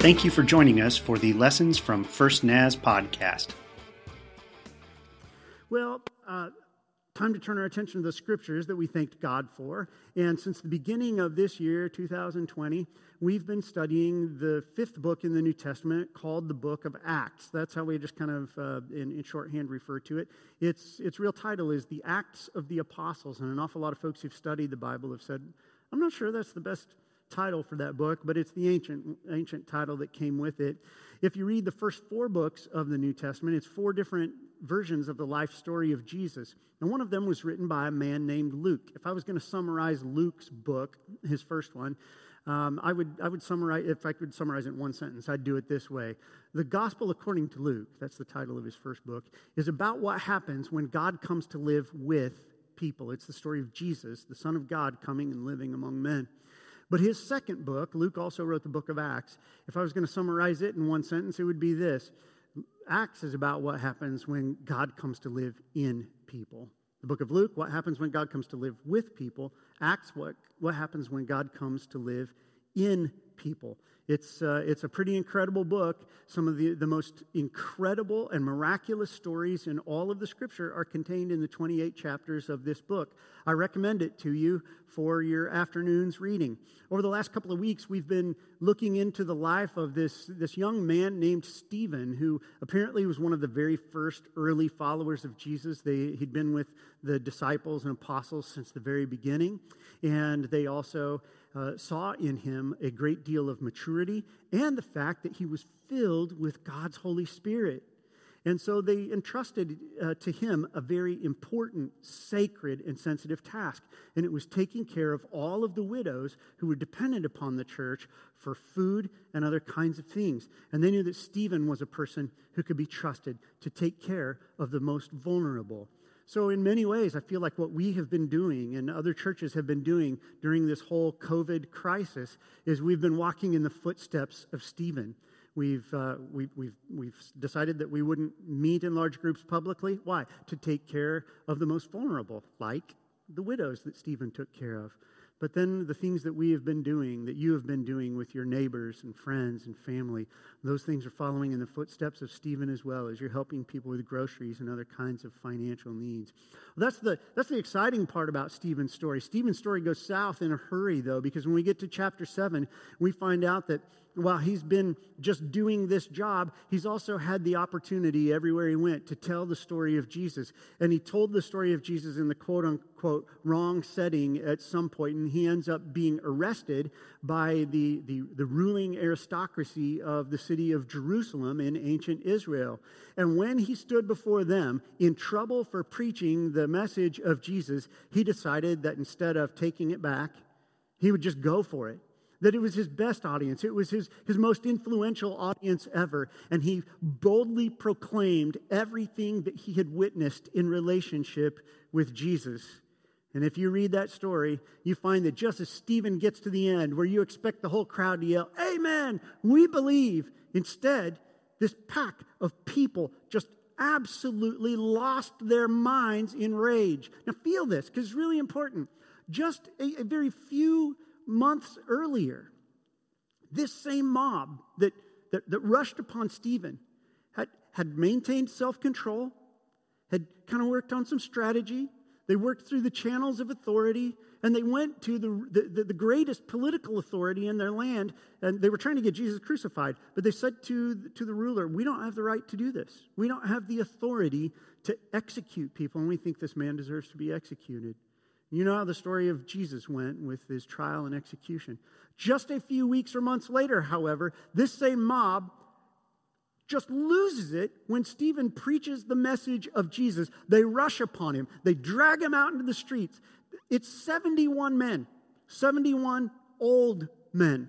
Thank you for joining us for the Lessons from First Naz podcast. Well, uh, time to turn our attention to the scriptures that we thanked God for. And since the beginning of this year, 2020, we've been studying the fifth book in the New Testament called the book of Acts. That's how we just kind of, uh, in, in shorthand, refer to it. Its, its real title is The Acts of the Apostles. And an awful lot of folks who've studied the Bible have said, I'm not sure that's the best title for that book, but it's the ancient, ancient title that came with it. If you read the first four books of the New Testament, it's four different versions of the life story of Jesus. And one of them was written by a man named Luke. If I was going to summarize Luke's book, his first one, um, I, would, I would summarize, if I could summarize it in one sentence, I'd do it this way. The Gospel according to Luke, that's the title of his first book, is about what happens when God comes to live with people. It's the story of Jesus, the Son of God, coming and living among men. But his second book, Luke also wrote the book of Acts. If I was going to summarize it in one sentence, it would be this Acts is about what happens when God comes to live in people. The book of Luke, what happens when God comes to live with people. Acts, what, what happens when God comes to live in people. It's, uh, it's a pretty incredible book. Some of the, the most incredible and miraculous stories in all of the scripture are contained in the 28 chapters of this book. I recommend it to you for your afternoon's reading. Over the last couple of weeks, we've been looking into the life of this, this young man named Stephen, who apparently was one of the very first early followers of Jesus. They, he'd been with the disciples and apostles since the very beginning, and they also uh, saw in him a great deal of maturity and the fact that he was filled with God's Holy Spirit. And so they entrusted uh, to him a very important, sacred, and sensitive task. And it was taking care of all of the widows who were dependent upon the church for food and other kinds of things. And they knew that Stephen was a person who could be trusted to take care of the most vulnerable. So, in many ways, I feel like what we have been doing and other churches have been doing during this whole COVID crisis is we've been walking in the footsteps of Stephen. We've, uh, we, we've, we've decided that we wouldn't meet in large groups publicly. Why? To take care of the most vulnerable, like the widows that Stephen took care of. But then the things that we have been doing, that you have been doing with your neighbors and friends and family, those things are following in the footsteps of Stephen as well as you're helping people with groceries and other kinds of financial needs. Well, that's, the, that's the exciting part about Stephen's story. Stephen's story goes south in a hurry, though, because when we get to chapter 7, we find out that while he's been just doing this job, he's also had the opportunity everywhere he went to tell the story of Jesus. And he told the story of Jesus in the quote unquote wrong setting at some point, and he ends up being arrested by the, the, the ruling aristocracy of the city of Jerusalem in ancient Israel. And when he stood before them in trouble for preaching the message of Jesus, he decided that instead of taking it back, he would just go for it that it was his best audience, it was his, his most influential audience ever. And he boldly proclaimed everything that he had witnessed in relationship with Jesus. And if you read that story, you find that just as Stephen gets to the end, where you expect the whole crowd to yell, Amen, we believe, instead, this pack of people just absolutely lost their minds in rage. Now, feel this, because it's really important. Just a, a very few months earlier, this same mob that, that, that rushed upon Stephen had, had maintained self control, had kind of worked on some strategy. They worked through the channels of authority, and they went to the, the, the, greatest political authority in their land, and they were trying to get Jesus crucified. But they said to, to the ruler, We don't have the right to do this. We don't have the authority to execute people, and we think this man deserves to be executed. You know how the story of Jesus went with his trial and execution. Just a few weeks or months later, however, this same mob just loses it when Stephen preaches the message of Jesus. They rush upon him, they drag him out into the streets. It's 71 men, 71 old men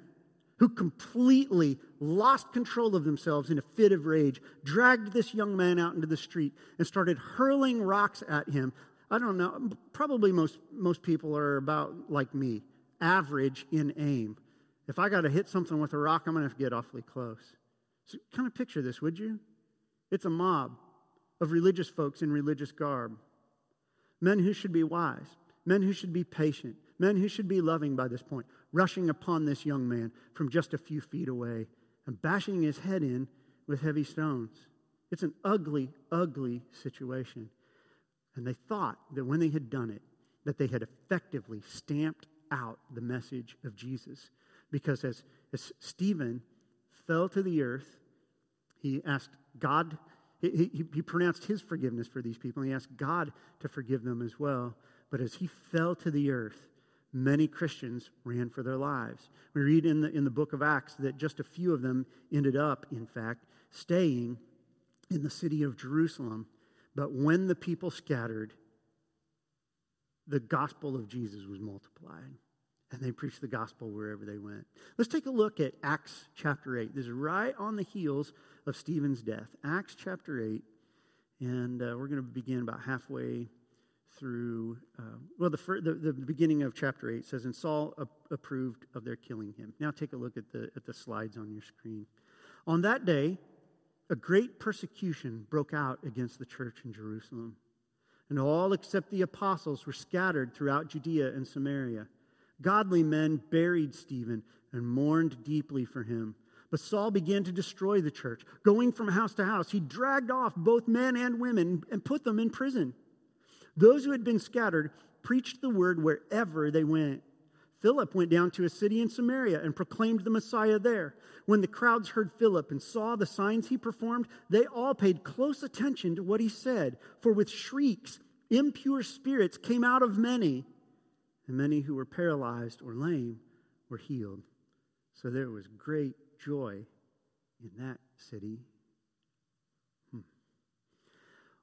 who completely lost control of themselves in a fit of rage, dragged this young man out into the street, and started hurling rocks at him I don't know, um, probably most, most people are about like me, average in aim. If I got to hit something with a rock, I'm going to get awfully close. So kind of picture this, would you? It's a mob of religious folks in religious garb. Men who should be wise, men who should be patient, men who should be loving by this point, rushing upon this young man from just a few feet away and bashing his head in with heavy stones. It's an ugly, ugly situation. And they thought that when they had done it, that they had effectively stamped out the message of Jesus. Because as, as Stephen fell to the earth, he asked God, he, he, he pronounced his forgiveness for these people, and he asked God to forgive them as well. But as he fell to the earth, many Christians ran for their lives. We read in the, in the book of Acts that just a few of them ended up, in fact, staying in the city of Jerusalem. But when the people scattered, the gospel of Jesus was multiplied. And they preached the gospel wherever they went. Let's take a look at Acts chapter 8. This is right on the heels of Stephen's death. Acts chapter 8. And uh, we're going to begin about halfway through, uh, well, the, fir- the, the, beginning of chapter 8 says, And Saul a- approved of their killing him. Now take a look at the, at the slides on your screen. On that day, a great persecution broke out against the church in Jerusalem. And all except the apostles were scattered throughout Judea and Samaria. Godly men buried Stephen and mourned deeply for him. But Saul began to destroy the church. Going from house to house, he dragged off both men and women and put them in prison. Those who had been scattered preached the word wherever they went. Philip went down to a city in Samaria and proclaimed the Messiah there. When the crowds heard Philip and saw the signs he performed, they all paid close attention to what he said. For with shrieks, impure spirits came out of many, and many who were paralyzed or lame were healed. So there was great joy in that city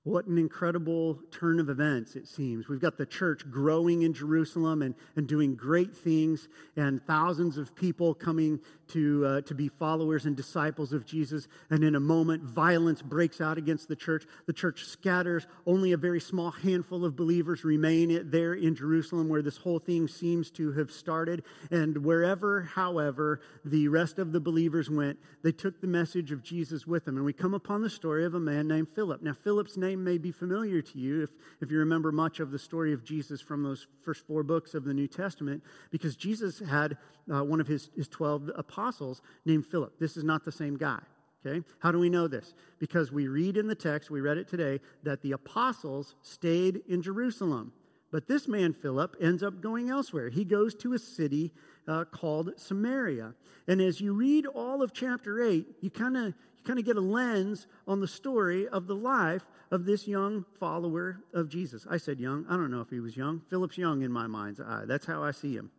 what an incredible turn of events, it seems. We've got the church growing in Jerusalem and, and doing great things, and thousands of people coming to, uh, to be followers and disciples of Jesus. And in a moment, violence breaks out against the church. The church scatters. Only a very small handful of believers remain there in Jerusalem, where this whole thing seems to have started. And wherever, however, the rest of the believers went, they took the message of Jesus with them. And we come upon the story of a man named Philip. Now, Philip's name name may be familiar to you if, if you remember much of the story of Jesus from those first four books of the New Testament, because Jesus had uh, one of his, his 12 apostles named Philip. This is not the same guy. Okay? How do we know this? Because we read in the text, we read it today, that the apostles stayed in Jerusalem. But this man, Philip, ends up going elsewhere. He goes to a city uh, called Samaria. And as you read all of chapter 8, you kind of kind of get a lens on the story of the life of this young follower of Jesus. I said young. I don't know if he was young. Philip's young in my mind's eye. That's how I see him.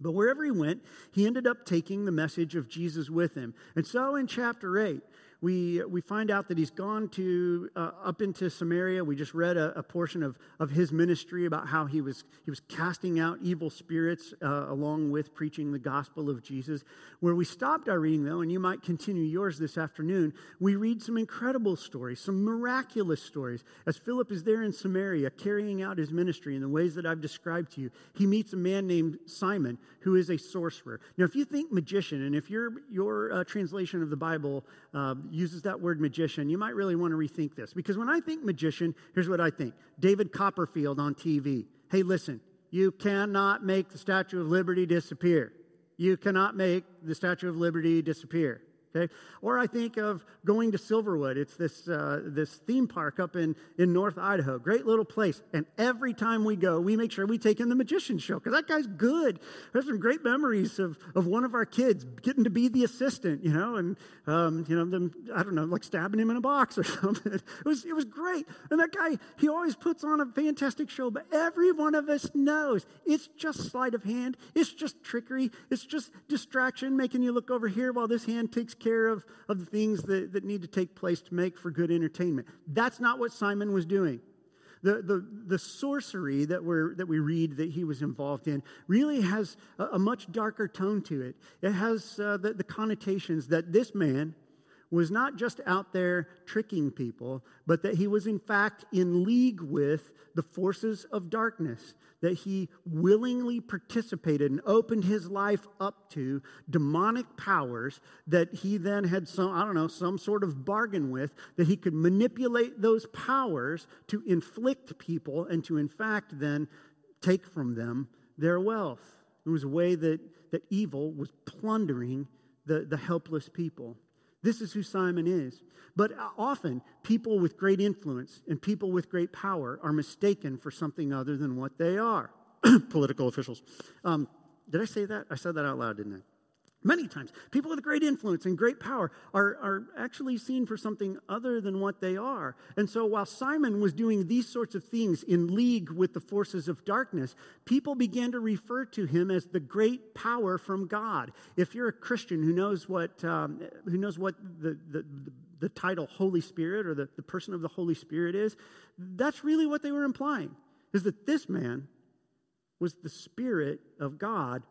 But wherever he went, he ended up taking the message of Jesus with him. And so in chapter 8, we, we find out that he's gone to uh, up into Samaria. We just read a, a, portion of, of his ministry about how he was, he was casting out evil spirits uh, along with preaching the gospel of Jesus. Where we stopped our reading, though, and you might continue yours this afternoon, we read some incredible stories, some miraculous stories. As Philip is there in Samaria carrying out his ministry in the ways that I've described to you, he meets a man named Simon who is a sorcerer. Now, if you think magician, and if your, your uh, translation of the Bible uh, uses that word magician, you might really want to rethink this. Because when I think magician, here's what I think David Copperfield on TV. Hey, listen, you cannot make the Statue of Liberty disappear. You cannot make the Statue of Liberty disappear. Okay? Or I think of going to Silverwood. It's this, uh, this theme park up in, in North Idaho. Great little place. And every time we go, we make sure we take in the magician show because that guy's good. There's some great memories of, of one of our kids getting to be the assistant, you know, and, um, you know, them, I don't know, like stabbing him in a box or something. It was, it was great. And that guy, he always puts on a fantastic show, but every one of us knows it's just sleight of hand. It's just trickery. It's just distraction, making you look over here while this hand takes care of, of the things that, that need to take place to make for good entertainment. That's not what Simon was doing. The, the, the sorcery that, we're, that we read that he was involved in really has a, a much darker tone to it. It has uh, the, the connotations that this man, was not just out there tricking people, but that he was in fact in league with the forces of darkness, that he willingly participated and opened his life up to demonic powers that he then had some, I don't know, some sort of bargain with, that he could manipulate those powers to inflict people and to, in fact, then take from them their wealth. It was a way that, that evil was plundering the, the helpless people. This is who Simon is. But often, people with great influence and people with great power are mistaken for something other than what they are. Political officials. Um, did I say that? I said that out loud, didn't I? Many times, people with great influence and great power are, are actually seen for something other than what they are. And so, while Simon was doing these sorts of things in league with the forces of darkness, people began to refer to him as the great power from God. If you're a Christian who knows what, um, who knows what the, the, the title Holy Spirit or the, the person of the Holy Spirit is, that's really what they were implying, is that this man was the Spirit of God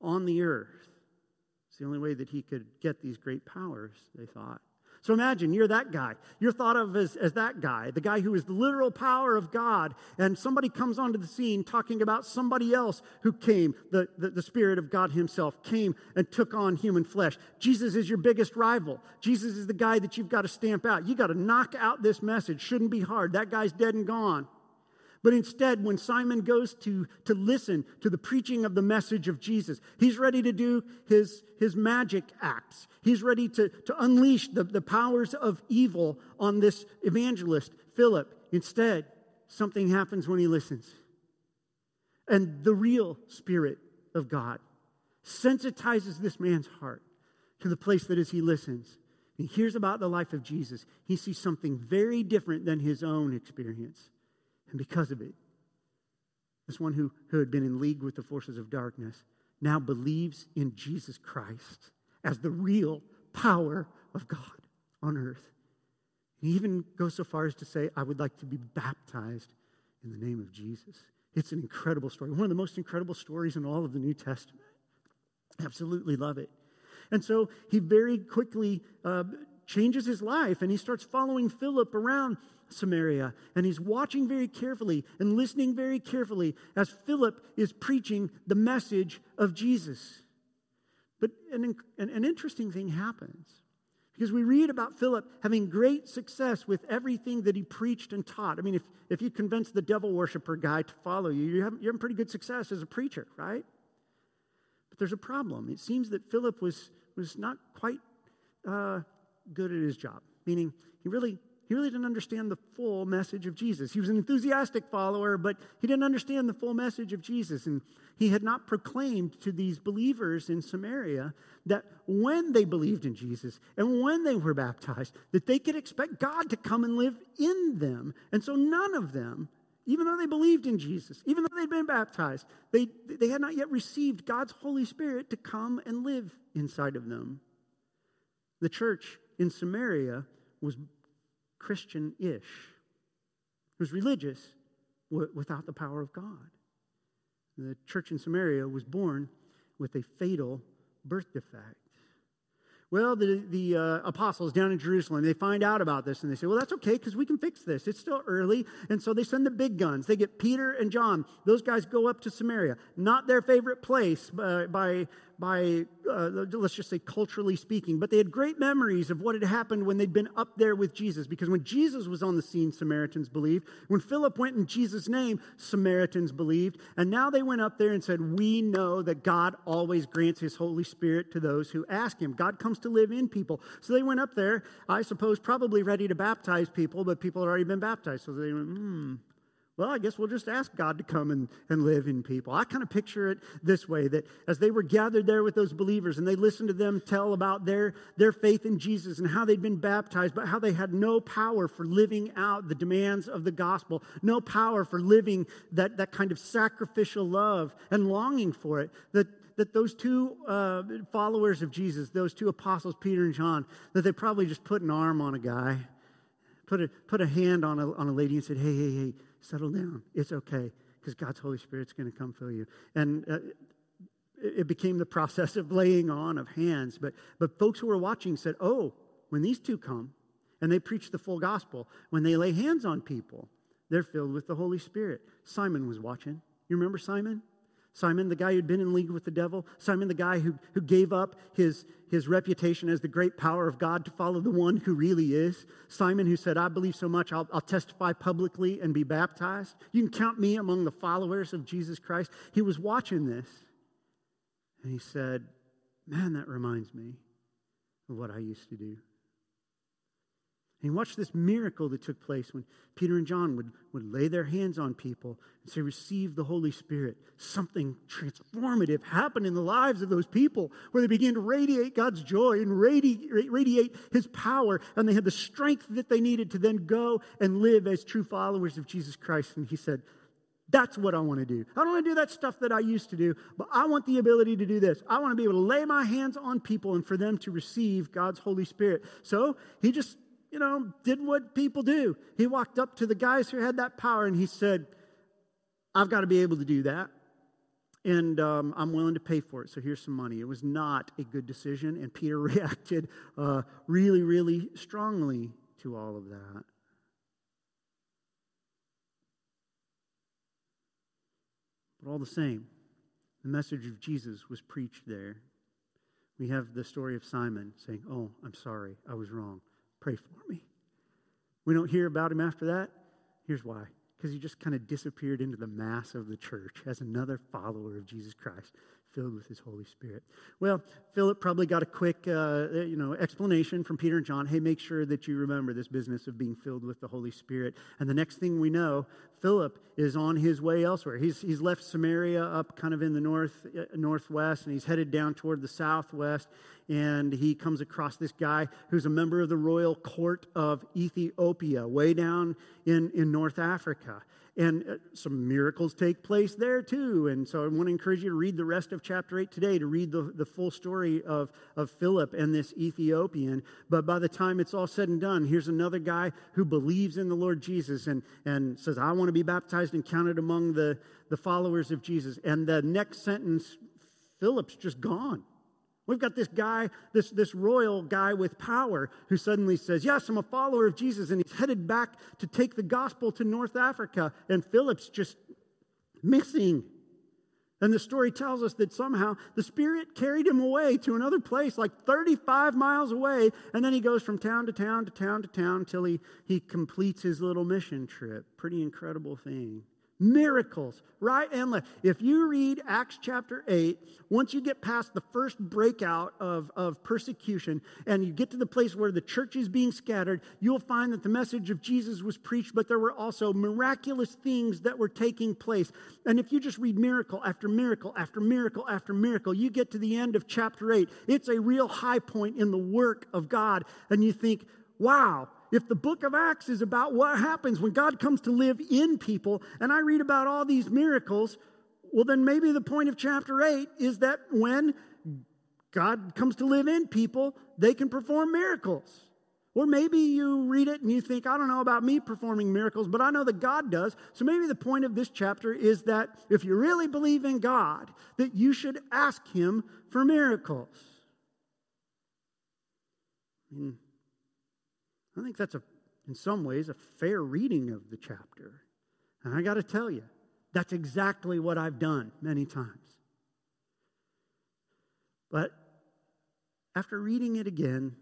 on the earth the only way that he could get these great powers, they thought. So imagine you're that guy. You're thought of as, as that guy, the guy who is the literal power of God. And somebody comes onto the scene talking about somebody else who came, the, the, the Spirit of God Himself came and took on human flesh. Jesus is your biggest rival. Jesus is the guy that you've got to stamp out. You got to knock out this message. Shouldn't be hard. That guy's dead and gone. But instead, when Simon goes to, to listen to the preaching of the message of Jesus, he's ready to do his, his magic acts. He's ready to, to unleash the, the powers of evil on this evangelist, Philip. Instead, something happens when he listens. And the real Spirit of God sensitizes this man's heart to the place that as he listens, he hears about the life of Jesus, he sees something very different than his own experience. And because of it, this one who, who had been in league with the forces of darkness now believes in Jesus Christ as the real power of God on earth. He even goes so far as to say, I would like to be baptized in the name of Jesus. It's an incredible story, one of the most incredible stories in all of the New Testament. Absolutely love it. And so he very quickly uh, changes his life and he starts following Philip around Samaria. And he's watching very carefully and listening very carefully as Philip is preaching the message of Jesus. But an, an, an interesting thing happens because we read about Philip having great success with everything that he preached and taught. I mean, if, if you convince the devil worshiper guy to follow you, you're having, you're having pretty good success as a preacher, right? But there's a problem. It seems that Philip was, was not quite uh, good at his job, meaning he really he really didn't understand the full message of Jesus. He was an enthusiastic follower, but he didn't understand the full message of Jesus. And he had not proclaimed to these believers in Samaria that when they believed in Jesus and when they were baptized, that they could expect God to come and live in them. And so none of them, even though they believed in Jesus, even though they'd been baptized, they, they had not yet received God's Holy Spirit to come and live inside of them. The church in Samaria was Christian ish. It was religious without the power of God. The church in Samaria was born with a fatal birth defect. Well, the, the uh, apostles down in Jerusalem, they find out about this and they say, well, that's okay because we can fix this. It's still early. And so they send the big guns. They get Peter and John. Those guys go up to Samaria. Not their favorite place by, by by, uh, let's just say, culturally speaking, but they had great memories of what had happened when they'd been up there with Jesus. Because when Jesus was on the scene, Samaritans believed. When Philip went in Jesus' name, Samaritans believed. And now they went up there and said, We know that God always grants his Holy Spirit to those who ask him. God comes to live in people. So they went up there, I suppose, probably ready to baptize people, but people had already been baptized. So they went, Hmm well, I guess we'll just ask God to come and, and live in people. I kind of picture it this way that as they were gathered there with those believers and they listened to them tell about their, their faith in Jesus and how they'd been baptized, but how they had no power for living out the demands of the gospel, no power for living that, that kind of sacrificial love and longing for it, that, that those two uh, followers of Jesus, those two apostles, Peter and John, that they probably just put an arm on a guy, put a, put a hand on a, on a lady and said, hey, hey, hey, settle down. It's okay because God's Holy Spirit's going to come fill you. And uh, it became the process of laying on of hands. But, but folks who were watching said, oh, when these two come and they preach the full gospel, when they lay hands on people, they're filled with the Holy Spirit. Simon was watching. You remember Simon? Simon, the guy who'd been in league with the devil. Simon, the guy who, who gave up his, his reputation as the great power of God to follow the one who really is. Simon, who said, I believe so much, I'll, I'll testify publicly and be baptized. You can count me among the followers of Jesus Christ. He was watching this and he said, Man, that reminds me of what I used to do. And watch this miracle that took place when Peter and John would, would lay their hands on people and say, Receive the Holy Spirit. Something transformative happened in the lives of those people where they began to radiate God's joy and radi- radiate His power, and they had the strength that they needed to then go and live as true followers of Jesus Christ. And He said, that's what I want to do. I don't want to do that stuff that I used to do, but I want the ability to do this. I want to be able to lay my hands on people and for them to receive God's Holy Spirit. So he just you know, did what people do. He walked up to the guys who had that power and he said, I've got to be able to do that. And um, I'm willing to pay for it. So here's some money. It was not a good decision. And Peter reacted uh, really, really strongly to all of that. But all the same, the message of Jesus was preached there. We have the story of Simon saying, Oh, I'm sorry, I was wrong. Pray for me. We don't hear about him after that. Here's why because he just kind of disappeared into the mass of the church as another follower of Jesus Christ filled with his Holy Spirit. Well, Philip probably got a quick, uh, you know, explanation from Peter and John. Hey, make sure that you remember this business of being filled with the Holy Spirit. And the next thing we know, Philip is on his way elsewhere. He's, he's left Samaria up kind of in the north, uh, northwest, and he's headed down toward the southwest. And he comes across this guy who's a member of the royal court of Ethiopia, way down in, in North Africa. And uh, some miracles take place there too. And so I want to encourage you to read the rest of chapter 8 today to read the, the full story of, of Philip and this Ethiopian. But by the time it's all said and done, here's another guy who believes in the Lord Jesus and, and says, I want to be baptized and counted among the, the followers of Jesus. And the next sentence, Philip's just gone. We've got this guy, this, this royal guy with power who suddenly says, Yes, I'm a follower of Jesus. And he's headed back to take the gospel to North Africa. And Philip's just missing. And the story tells us that somehow the Spirit carried him away to another place, like 35 miles away. And then he goes from town to town to town to town until he, he completes his little mission trip. Pretty incredible thing miracles, right and left. If you read Acts chapter 8, once you get past the first breakout of, of persecution and you get to the place where the church is being scattered, you'll find that the message of Jesus was preached, but there were also miraculous things that were taking place. And if you just read miracle after miracle after miracle after miracle, you get to the end of chapter 8. It's a real high point in the work of God. And you think, wow, if the book of Acts is about what happens when God comes to live in people, and I read about all these miracles, well, then maybe the point of chapter 8 is that when God comes to live in people, they can perform miracles. Or maybe you read it and you think, I don't know about me performing miracles, but I know that God does. So maybe the point of this chapter is that if you really believe in God, that you should ask Him for miracles. I think that's a, in some ways, a fair reading of the chapter. And I got to tell you, that's exactly what I've done many times. But after reading it again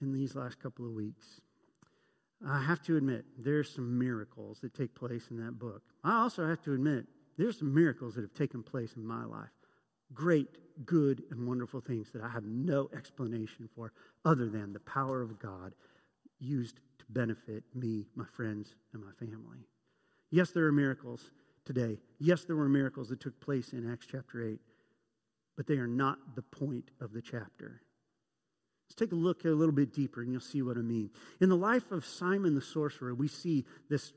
in these last couple of weeks, I have to admit, there's some miracles that take place in that book. I also have to admit, there's some miracles that have taken place in my life. Great, good, and wonderful things that I have no explanation for other than the power of God used to benefit me, my friends, and my family. Yes, there are miracles today. Yes, there were miracles that took place in Acts chapter 8, but they are not the point of the chapter. Let's take a look a little bit deeper and you'll see what I mean. In the life of Simon the sorcerer, we see this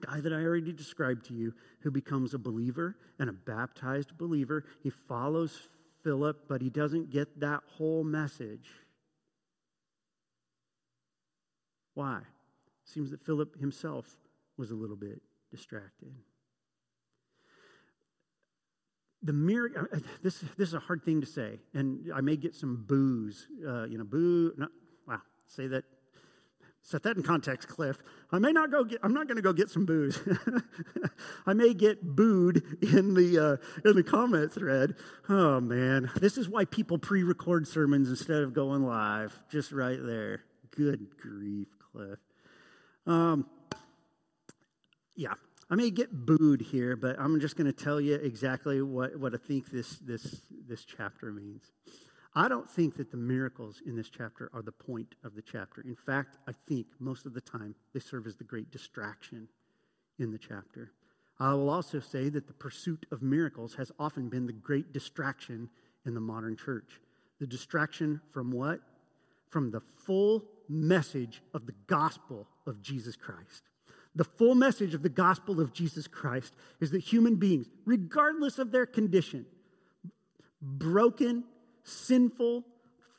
guy that I already described to you who becomes a believer and a baptized believer. He follows Philip, but he doesn't get that whole message. Why? Seems that Philip himself was a little bit distracted. The miracle, this, this is a hard thing to say, and I may get some boos, uh, you know, boo, no, wow, say that, set that in context, Cliff. I may not go get, I'm not going to go get some booze. I may get booed in the, uh, in the comment thread. Oh man, this is why people pre record sermons instead of going live, just right there. Good grief, Cliff. Um, yeah, I may get booed here, but I'm just going to tell you exactly what, what I think this, this, this chapter means. I don't think that the miracles in this chapter are the point of the chapter. In fact, I think most of the time they serve as the great distraction in the chapter. I will also say that the pursuit of miracles has often been the great distraction in the modern church. The distraction from what? From the full message of the gospel of Jesus Christ. The full message of the gospel of Jesus Christ is that human beings, regardless of their condition, broken, sinful,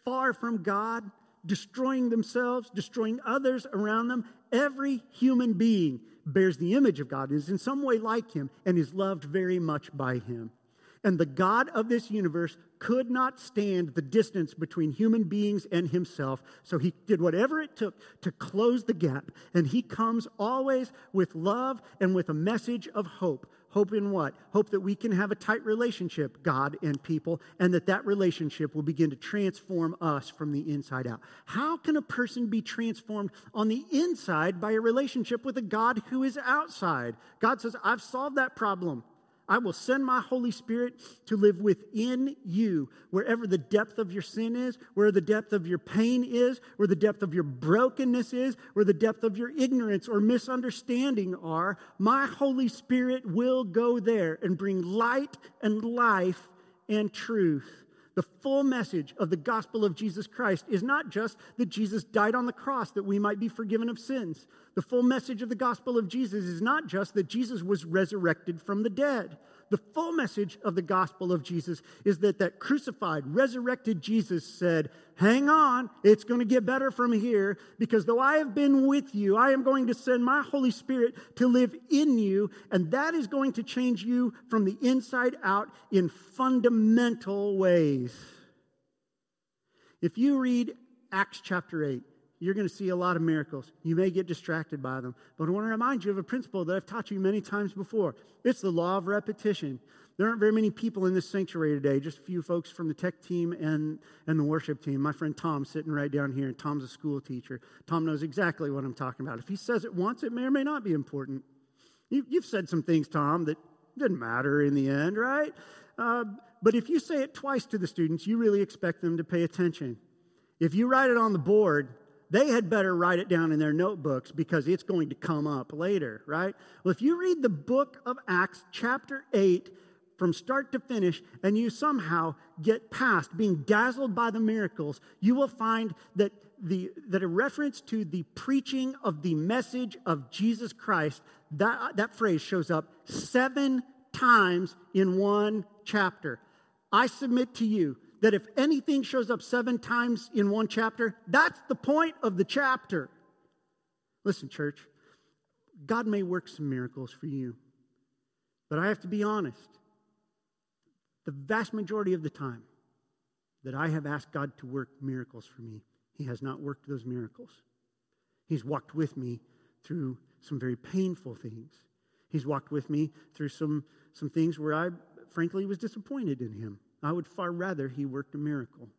far from God, destroying themselves, destroying others around them, every human being bears the image of God, is in some way like Him, and is loved very much by Him. And the God of this universe could not stand the distance between human beings and himself. So he did whatever it took to close the gap. And he comes always with love and with a message of hope. Hope in what? Hope that we can have a tight relationship, God and people, and that that relationship will begin to transform us from the inside out. How can a person be transformed on the inside by a relationship with a God who is outside? God says, I've solved that problem. I will send my Holy Spirit to live within you, wherever the depth of your sin is, where the depth of your pain is, where the depth of your brokenness is, where the depth of your ignorance or misunderstanding are. My Holy Spirit will go there and bring light and life and truth. The full message of the gospel of Jesus Christ is not just that Jesus died on the cross that we might be forgiven of sins. The full message of the gospel of Jesus is not just that Jesus was resurrected from the dead. The full message of the gospel of Jesus is that that crucified, resurrected Jesus said, Hang on, it's going to get better from here because though I have been with you, I am going to send my Holy Spirit to live in you, and that is going to change you from the inside out in fundamental ways. If you read Acts chapter 8, you're going to see a lot of miracles. You may get distracted by them. But I want to remind you of a principle that I've taught you many times before it's the law of repetition. There aren't very many people in this sanctuary today, just a few folks from the tech team and, and the worship team. My friend Tom sitting right down here, and Tom's a school teacher. Tom knows exactly what I'm talking about. If he says it once, it may or may not be important. You, have said some things, Tom, that didn't matter in the end, right? Uh, but if you say it twice to the students, you really expect them to pay attention. If you write it on the board, they had better write it down in their notebooks because it's going to come up later, right? Well, if you read the book of Acts, chapter 8, from start to finish, and you somehow get past being dazzled by the miracles, you will find that, the, that a reference to the preaching of the message of Jesus Christ, that, that phrase shows up seven times in one chapter. I submit to you that if anything shows up seven times in one chapter, that's the point of the chapter. Listen, church, God may work some miracles for you, but I have to be honest. The vast majority of the time that I have asked God to work miracles for me, He has not worked those miracles. He's walked with me through some very painful things. He's walked with me through some, some things where I, frankly, was disappointed in Him. I would far rather he worked a miracle.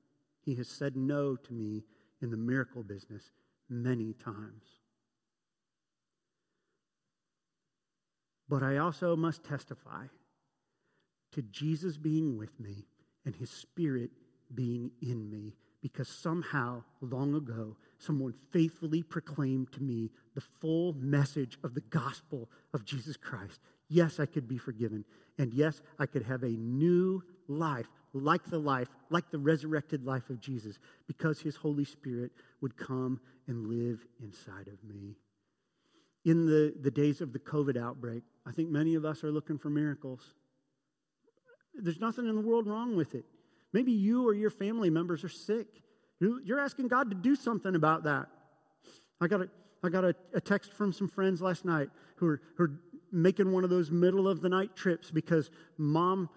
He has said no to me in the miracle business many times. But I also must testify to Jesus being with me and his spirit being in me because somehow, long ago, someone faithfully proclaimed to me the full message of the gospel of Jesus Christ. Yes, I could be forgiven. And yes, I could have a new life, like the life, like the resurrected life of Jesus, because his Holy Spirit would come and live inside of me. In the, the days of the COVID outbreak, I think many of us are looking for miracles. There's nothing in the world wrong with it. Maybe you or your family members are sick. You're asking God to do something about that. I got a, I got a, a text from some friends last night who are, who are making one of those middle of the night trips because mom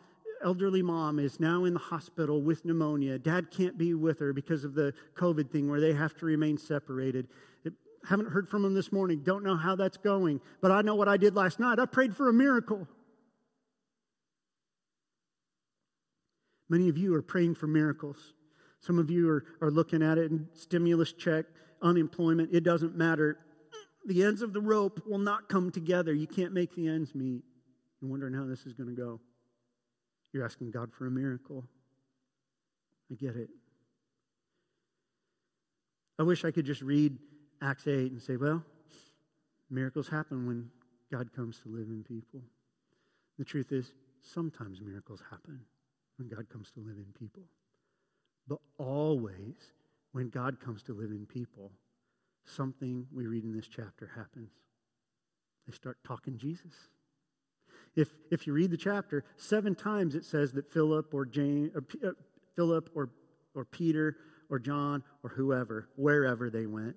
elderly mom is now in the hospital with pneumonia. Dad can't be with her because of the COVID thing where they have to remain separated. It, haven't heard from him this morning. Don't know how that's going. But I know what I did last night. I prayed for a miracle. Many of you are praying for miracles. Some of you are, are looking at it and stimulus check, unemployment, it doesn't matter. The ends of the rope will not come together. You can't make the ends meet. You're wondering how this is going to go. You're asking God for a miracle. I get it. I wish I could just read Acts 8 and say, well, miracles happen when God comes to live in people. The truth is, sometimes miracles happen when God comes to live in people. But always, when God comes to live in people, something we read in this chapter happens. They start talking Jesus. If, if you read the chapter, seven times it says that Philip or James, or, uh, Philip or, or Peter or John or whoever, wherever they went,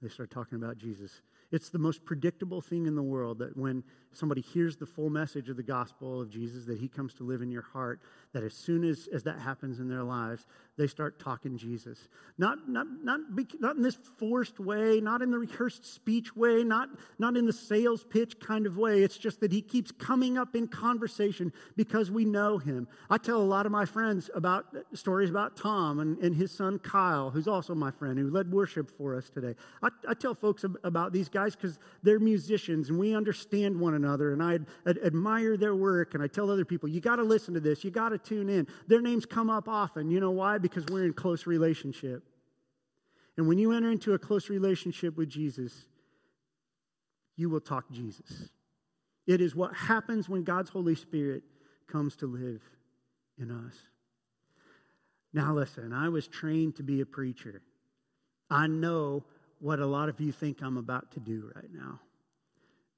they start talking about Jesus. It's the most predictable thing in the world that when somebody hears the full message of the gospel of Jesus, that he comes to live in your heart, that as soon as, as that happens in their lives, they start talking Jesus. Not, not, not, not in this forced way, not in the rehearsed speech way, not, not in the sales pitch kind of way. It's just that he keeps coming up in conversation because we know him. I tell a lot of my friends about stories about Tom and, and his son Kyle, who's also my friend, who led worship for us today. I, I tell folks about these guys because they're musicians and we understand one another, and I admire their work, and I tell other people, you got to listen to this, you got to tune in. Their names come up often. You know why? Because we're in close relationship. And when you enter into a close relationship with Jesus, you will talk Jesus. It is what happens when God's Holy Spirit comes to live in us. Now, listen, I was trained to be a preacher. I know what a lot of you think I'm about to do right now.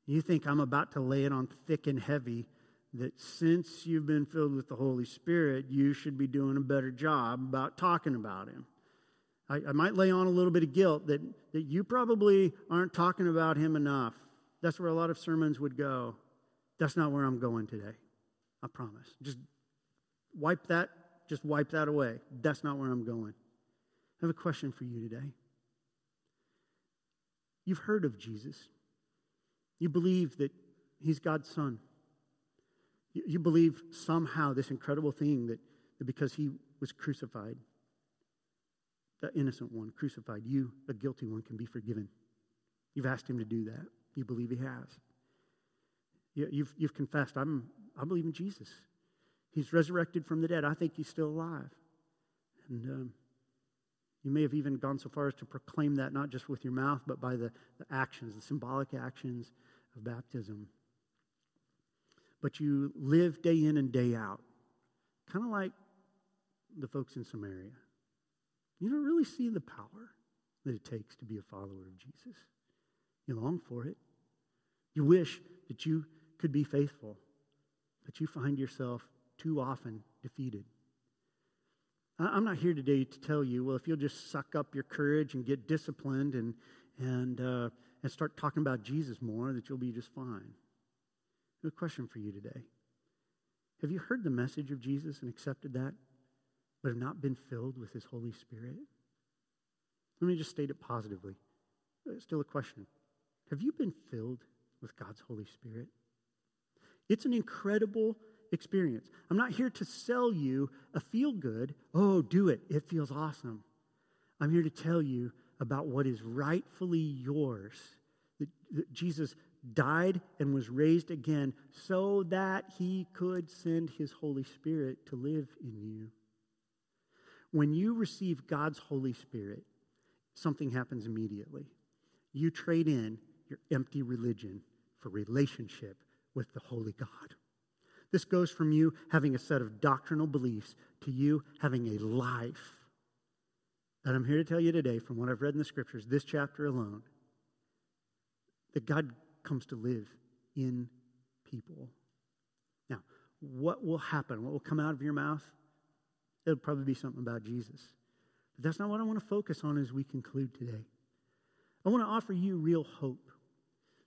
You think I'm about to lay it on thick and heavy that since you've been filled with the Holy Spirit, you should be doing a better job about talking about Him. I, I, might lay on a little bit of guilt that, that you probably aren't talking about Him enough. That's where a lot of sermons would go. That's not where I'm going today. I promise. Just wipe that, just wipe that away. That's not where I'm going. I have a question for you today. You've heard of Jesus. You believe that He's God's Son. You believe somehow this incredible thing that, that because he was crucified, the innocent one crucified, you, the guilty one, can be forgiven. You've asked him to do that. You believe he has. You've, you've confessed, I'm, I believe in Jesus. He's resurrected from the dead. I think he's still alive. And um, you may have even gone so far as to proclaim that not just with your mouth, but by the, the actions, the symbolic actions of baptism but you live day in and day out, kind of like the folks in Samaria. You don't really see the power that it takes to be a follower of Jesus. You long for it. You wish that you could be faithful, but you find yourself too often defeated. I'm not here today to tell you, well, if you'll just suck up your courage and get disciplined and, and, uh, and start talking about Jesus more, that you'll be just fine. A question for you today. Have you heard the message of Jesus and accepted that, but have not been filled with his Holy Spirit? Let me just state it positively. It's uh, still a question. Have you been filled with God's Holy Spirit? It's an incredible experience. I'm not here to sell you a feel good, oh, do it, it feels awesome. I'm here to tell you about what is rightfully yours. That, that Jesus died and was raised again so that he could send his Holy Spirit to live in you. When you receive God's Holy Spirit, something happens immediately. You trade in your empty religion for relationship with the Holy God. This goes from you having a set of doctrinal beliefs to you having a life. And I'm here to tell you today, from what I've read in the scriptures, this chapter alone, that God comes to live in people. Now, what will happen? What will come out of your mouth? It'll probably be something about Jesus. But that's not what I want to focus on as we conclude today. I want to offer you real hope.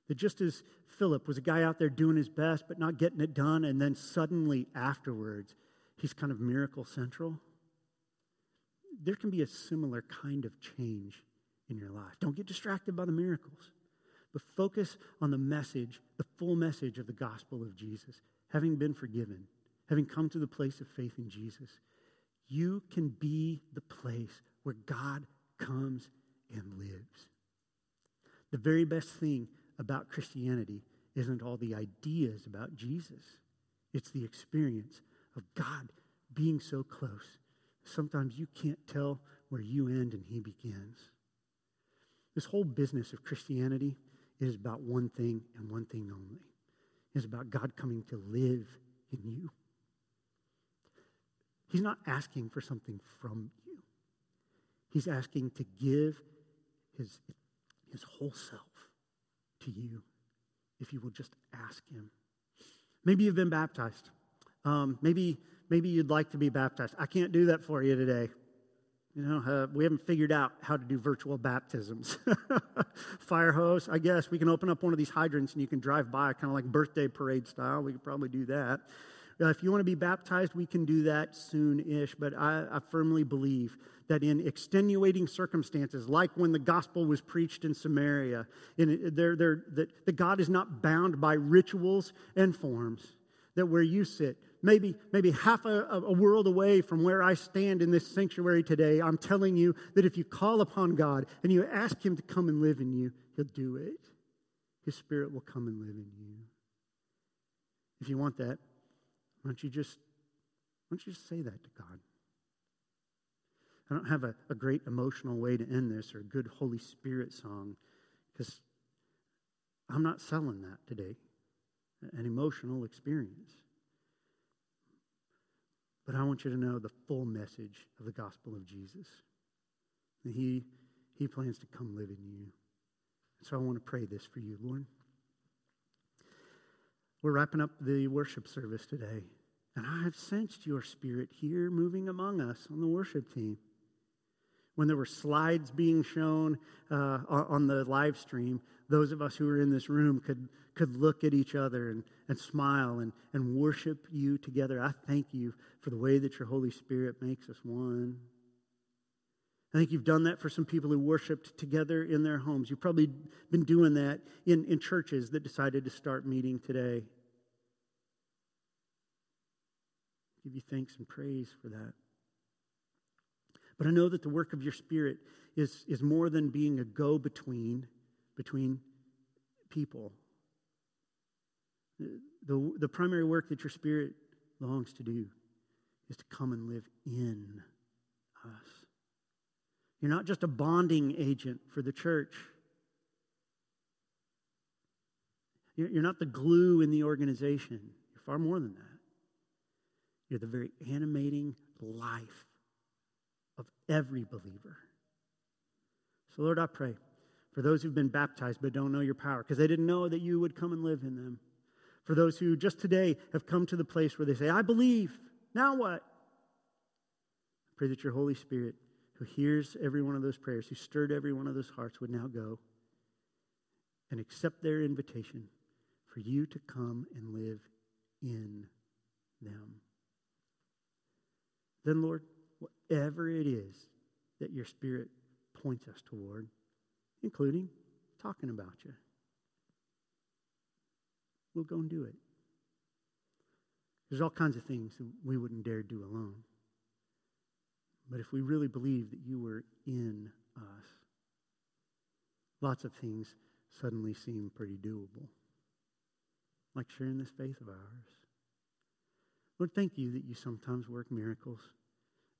That just as Philip was a guy out there doing his best but not getting it done, and then suddenly afterwards, he's kind of miracle central, there can be a similar kind of change in your life. Don't get distracted by the miracles but focus on the message, the full message of the gospel of Jesus. Having been forgiven, having come to the place of faith in Jesus, you can be the place where God comes and lives. The very best thing about Christianity isn't all the ideas about Jesus, it's the experience of God being so close. Sometimes you can't tell where you end and He begins. This whole business of Christianity is about one thing and one thing only. It's about God coming to live in you. He's not asking for something from you. He's asking to give his, his whole self to you if you will just ask him. Maybe you've been baptized. Um, maybe, maybe you'd like to be baptized. I can't do that for you today. You know, uh, we haven't figured out how to do virtual baptisms. Fire hose, I guess. We can open up one of these hydrants and you can drive by, kind of like birthday parade style. We could probably do that. Uh, if you want to be baptized, we can do that soon ish. But I, I firmly believe that in extenuating circumstances, like when the gospel was preached in Samaria, in, they're, they're, that, that God is not bound by rituals and forms, that where you sit, maybe, maybe half a, a world away from where I stand in this sanctuary today, I'm telling you that if you call upon God and you ask Him to come and live in you, He'll do it. His Spirit will come and live in you. If you want that, why don't you just, why don't you just say that to God? I don't have a, a great emotional way to end this or a good Holy Spirit song because I'm not selling that today, an emotional experience. But I want you to know the full message of the gospel of Jesus. And he, he plans to come live in you. So I want to pray this for you, Lord. We're wrapping up the worship service today. And I have sensed your spirit here moving among us on the worship team. When there were slides being shown uh, on the live stream, those of us who were in this room could, could look at each other and, and smile and, and worship you together. I thank you for the way that your Holy Spirit makes us one. I think you've done that for some people who worshiped together in their homes. You've probably been doing that in, in churches that decided to start meeting today. Give you thanks and praise for that. But I know that the work of your Spirit is, is more than being a go between between people. The, the, the primary work that your Spirit longs to do is to come and live in us. You're not just a bonding agent for the church. You're, not the glue in the organization. You're far more than that. You're the very animating life every believer. So, Lord, I pray for those who've been baptized but don't know your power because they didn't know that you would come and live in them. For those who just today have come to the place where they say, I believe, now what? I pray that your Holy Spirit, who hears every one of those prayers, who stirred every one of those hearts, would now go and accept their invitation for you to come and live in them. Then, Lord, whatever it is that your Spirit points us toward, including talking about you. We'll go and do it. There's all kinds of things that we wouldn't dare do alone. But if we really believe that you were in us, lots of things suddenly seem pretty doable. Like sharing this faith of ours. Lord, thank you that you sometimes work miracles.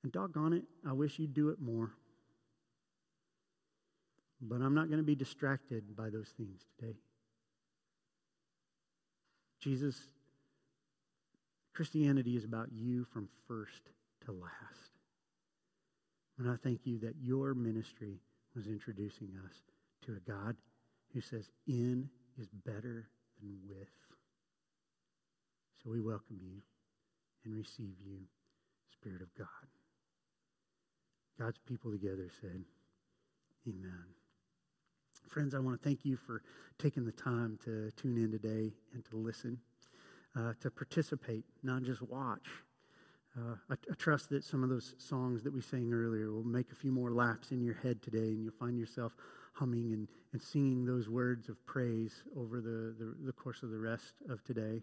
And doggone it, I wish you'd do it more. But I'm not going to be distracted by those things today. Jesus, Christianity is about you from first to last. And I thank you that your ministry was introducing us to a God who says, in is better than with. So we welcome you and receive you, Spirit of God. God's people together said, Amen. Friends, I want to thank you for taking the time to tune in today and to listen, uh, to participate, not just watch. Uh, I, I, trust that some of those songs that we sang earlier will make a few more laps in your head today, and you'll find yourself humming and, and singing those words of praise over the, the, the course of the rest of today.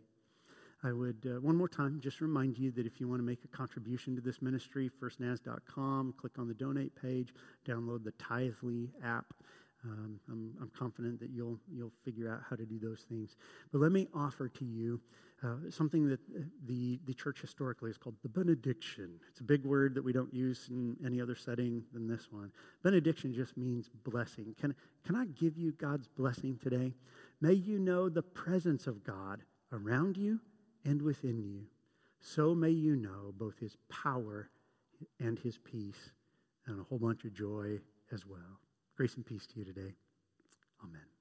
I would, uh, one more time, just remind you that if you want to make a contribution to this ministry, firstnaz.com, click on the donate page, download the Tithely app. Um, I'm, I'm, confident that you'll, you'll figure out how to do those things. But let me offer to you uh, something that the, the church historically is called the benediction. It's a big word that we don't use in any other setting than this one. Benediction just means blessing. Can, can I give you God's blessing today? May you know the presence of God around you and within you. So may you know both his power and his peace and a whole bunch of joy as well. Grace and peace to you today. Amen.